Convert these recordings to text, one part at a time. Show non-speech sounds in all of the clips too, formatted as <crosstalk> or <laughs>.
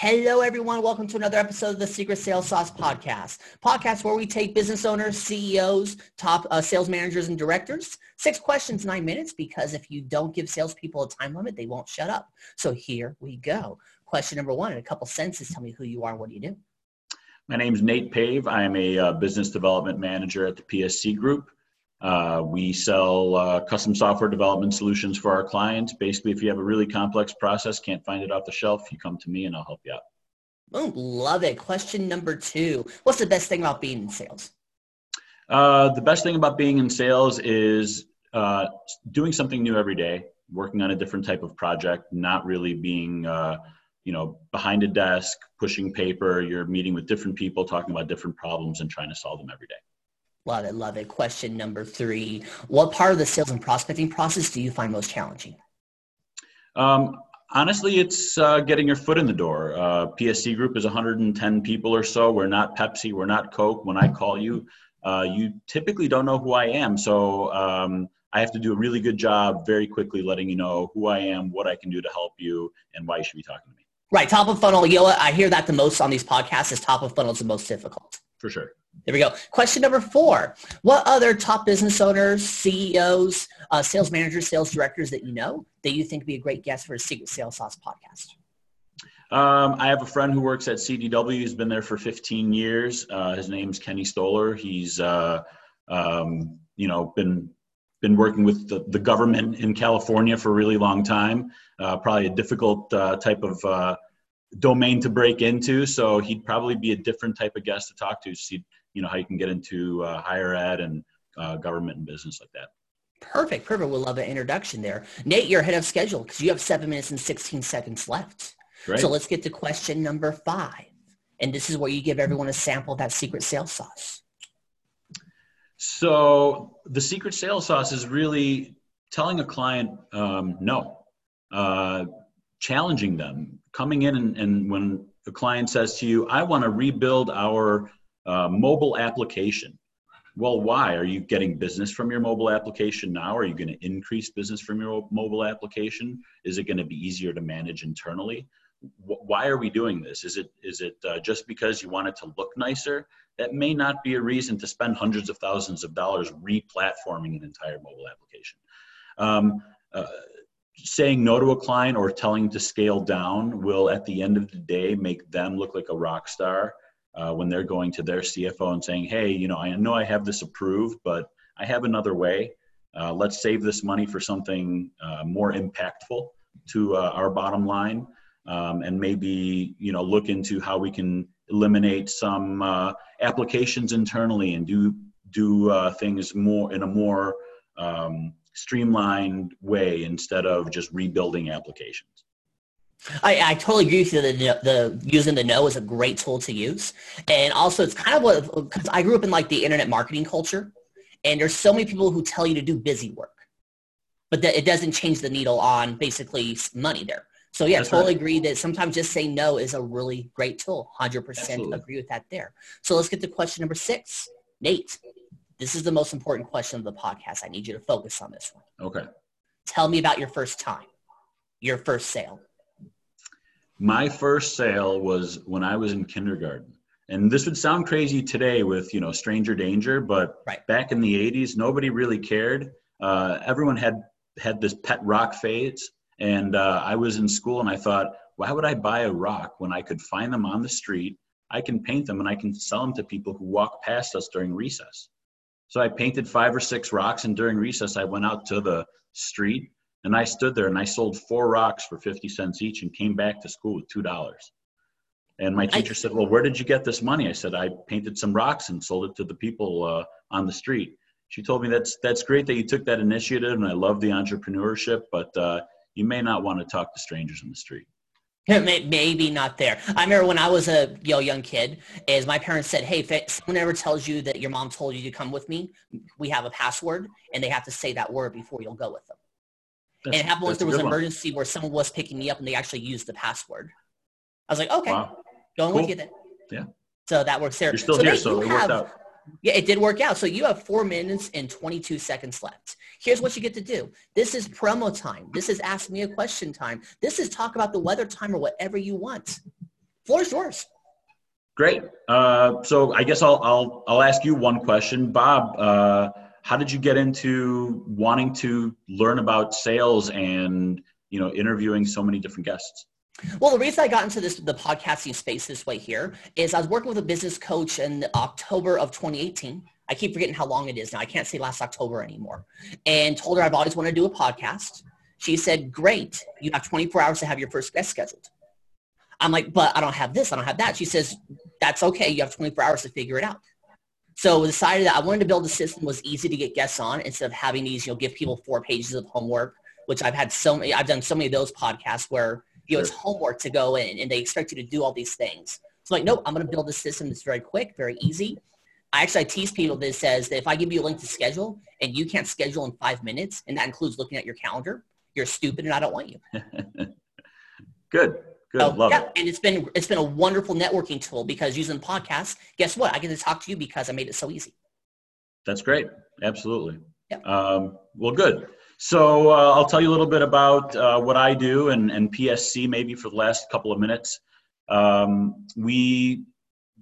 Hello, everyone. Welcome to another episode of the Secret Sales Sauce Podcast. Podcast where we take business owners, CEOs, top uh, sales managers, and directors. Six questions, nine minutes, because if you don't give salespeople a time limit, they won't shut up. So here we go. Question number one, in a couple sentences, tell me who you are what do you do? My name is Nate Pave. I am a uh, business development manager at the PSC Group. Uh, we sell uh, custom software development solutions for our clients. Basically, if you have a really complex process, can't find it off the shelf, you come to me and I'll help you out. Oh, love it. Question number two. What's the best thing about being in sales? Uh, the best thing about being in sales is uh, doing something new every day, working on a different type of project, not really being, uh, you know, behind a desk, pushing paper. You're meeting with different people, talking about different problems and trying to solve them every day. Love it, love it. Question number three. What part of the sales and prospecting process do you find most challenging? Um, honestly, it's uh, getting your foot in the door. Uh, PSC Group is 110 people or so. We're not Pepsi, we're not Coke. When I call you, uh, you typically don't know who I am. So um, I have to do a really good job very quickly letting you know who I am, what I can do to help you, and why you should be talking to me. Right, top of funnel. You know what? I hear that the most on these podcasts is top of funnel is the most difficult. For sure. There we go. Question number four. What other top business owners, CEOs, uh, sales managers, sales directors that you know that you think would be a great guest for a Secret Sales Sauce podcast? Um, I have a friend who works at CDW. He's been there for 15 years. Uh, his name's Kenny Stoller. He's, uh, um, you know, been been working with the, the government in California for a really long time. Uh, probably a difficult uh, type of uh, domain to break into. So he'd probably be a different type of guest to talk to. See, you know, how you can get into uh, higher ed and uh, government and business like that. Perfect, perfect. We'll love an introduction there. Nate, you're ahead of schedule because you have seven minutes and 16 seconds left. Great. So let's get to question number five. And this is where you give everyone a sample of that secret sales sauce. So the secret sales sauce is really telling a client um, no, uh, challenging them, coming in and, and when the client says to you, I want to rebuild our uh, mobile application. Well, why? Are you getting business from your mobile application now? Are you going to increase business from your mobile application? Is it going to be easier to manage internally? why are we doing this? Is it is it uh, just because you want it to look nicer? That may not be a reason to spend hundreds of thousands of dollars replatforming an entire mobile application. Um, uh, saying no to a client or telling to scale down will, at the end of the day, make them look like a rock star uh, when they're going to their CFO and saying, "Hey, you know, I know I have this approved, but I have another way. Uh, let's save this money for something uh, more impactful to uh, our bottom line, um, and maybe you know look into how we can eliminate some uh, applications internally and do do uh, things more in a more um, streamlined way instead of just rebuilding applications. I, I totally agree with you. The, the using the no is a great tool to use, and also it's kind of what because I grew up in like the internet marketing culture, and there's so many people who tell you to do busy work, but that it doesn't change the needle on basically money there. So yeah, That's totally right. agree that sometimes just saying no is a really great tool. Hundred percent agree with that there. So let's get to question number six, Nate. This is the most important question of the podcast. I need you to focus on this one. Okay. Tell me about your first time, your first sale. My first sale was when I was in kindergarten. And this would sound crazy today with, you know, stranger danger, but right. back in the 80s, nobody really cared. Uh, everyone had had this pet rock phase. And uh, I was in school and I thought, why would I buy a rock when I could find them on the street? I can paint them and I can sell them to people who walk past us during recess. So I painted five or six rocks, and during recess, I went out to the street and I stood there and I sold four rocks for 50 cents each and came back to school with $2. And my teacher I, said, well, where did you get this money? I said, I painted some rocks and sold it to the people uh, on the street. She told me that's, that's great that you took that initiative and I love the entrepreneurship, but uh, you may not want to talk to strangers in the street. <laughs> Maybe not there. I remember when I was a you know, young kid, is my parents said, "Hey, if someone ever tells you that your mom told you to come with me, we have a password, and they have to say that word before you'll go with them." That's, and it happened once there was an emergency one. where someone was picking me up and they actually used the password. I was like, okay, wow. going cool. with you then. Yeah. So that works there. You're still so here, so it have, worked out. Yeah, it did work out. So you have four minutes and 22 seconds left. Here's what you get to do. This is promo time. This is ask me a question time. This is talk about the weather time or whatever you want. floor's yours. Great. Uh, so I guess I'll, I'll, I'll ask you one question. Bob, uh, how did you get into wanting to learn about sales and, you know, interviewing so many different guests? Well, the reason I got into this the podcasting space this way here is I was working with a business coach in October of 2018. I keep forgetting how long it is now. I can't say last October anymore. And told her I've always wanted to do a podcast. She said, great. You have 24 hours to have your first guest scheduled. I'm like, but I don't have this. I don't have that. She says, that's okay. You have 24 hours to figure it out. So decided that I wanted to build a system was easy to get guests on instead of having these, you know, give people four pages of homework, which I've had so many, I've done so many of those podcasts where, you know, it's homework to go in and they expect you to do all these things. So like, nope, I'm going to build a system that's very quick, very easy. I actually I tease people that says that if I give you a link to schedule and you can't schedule in five minutes, and that includes looking at your calendar, you're stupid and I don't want you. <laughs> Good. Good. So, Love yeah, it. and it's been it's been a wonderful networking tool because using podcasts, guess what? I get to talk to you because I made it so easy. That's great. Absolutely. Yeah. Um, well, good. So uh, I'll tell you a little bit about uh, what I do and, and PSC maybe for the last couple of minutes. Um, we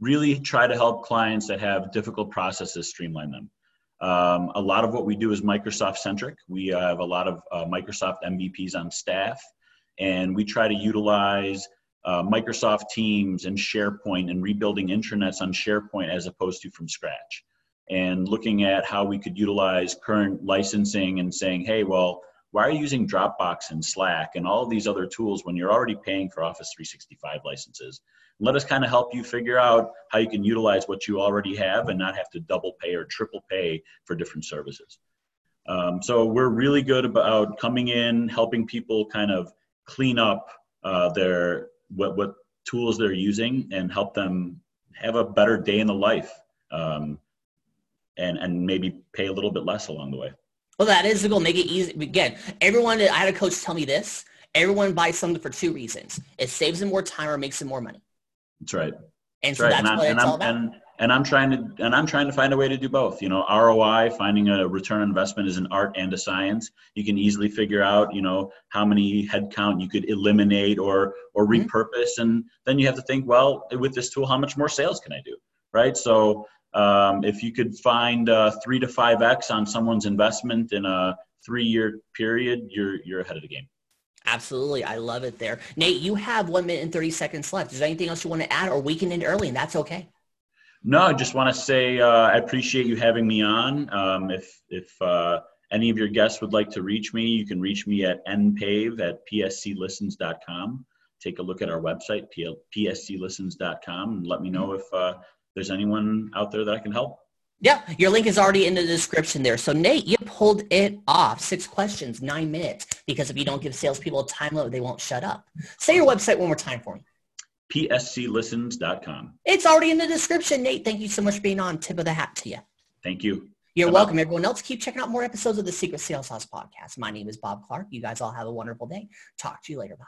really try to help clients that have difficult processes streamline them. Um, a lot of what we do is Microsoft centric. We have a lot of uh, Microsoft MVPs on staff, and we try to utilize uh, Microsoft Teams and SharePoint and rebuilding intranets on SharePoint as opposed to from scratch. And looking at how we could utilize current licensing and saying, hey, well, why are you using Dropbox and Slack and all these other tools when you're already paying for Office 365 licenses? let us kind of help you figure out how you can utilize what you already have and not have to double pay or triple pay for different services. Um, so we're really good about coming in, helping people kind of clean up uh, their what what tools they're using and help them have a better day in the life, um, and and maybe pay a little bit less along the way. Well, that is the goal. Make it easy. Again, everyone. I had a coach tell me this. Everyone buys something for two reasons: it saves them more time or makes them more money. That's right. And that's so right. that's and what I'm, it's all about. And, and I'm trying to and I'm trying to find a way to do both. You know, ROI, finding a return on investment is an art and a science. You can easily figure out, you know, how many headcount you could eliminate or or mm-hmm. repurpose, and then you have to think, well, with this tool, how much more sales can I do, right? So um, if you could find uh, three to five x on someone's investment in a three-year period, you're you're ahead of the game. Absolutely. I love it there. Nate, you have one minute and 30 seconds left. Is there anything else you want to add or we can end early and that's okay? No, I just want to say uh, I appreciate you having me on. Um, if if uh, any of your guests would like to reach me, you can reach me at npave at psclistens.com. Take a look at our website, psclistens.com, and let me know if uh, there's anyone out there that I can help. Yeah, your link is already in the description there. So Nate, you pulled it off. Six questions, nine minutes. Because if you don't give salespeople a time limit, they won't shut up. Say your website one more time for me. PSClistens.com. It's already in the description, Nate. Thank you so much for being on. Tip of the hat to you. Thank you. You're welcome. Everyone else, keep checking out more episodes of the Secret Sales Sauce podcast. My name is Bob Clark. You guys all have a wonderful day. Talk to you later. Bye.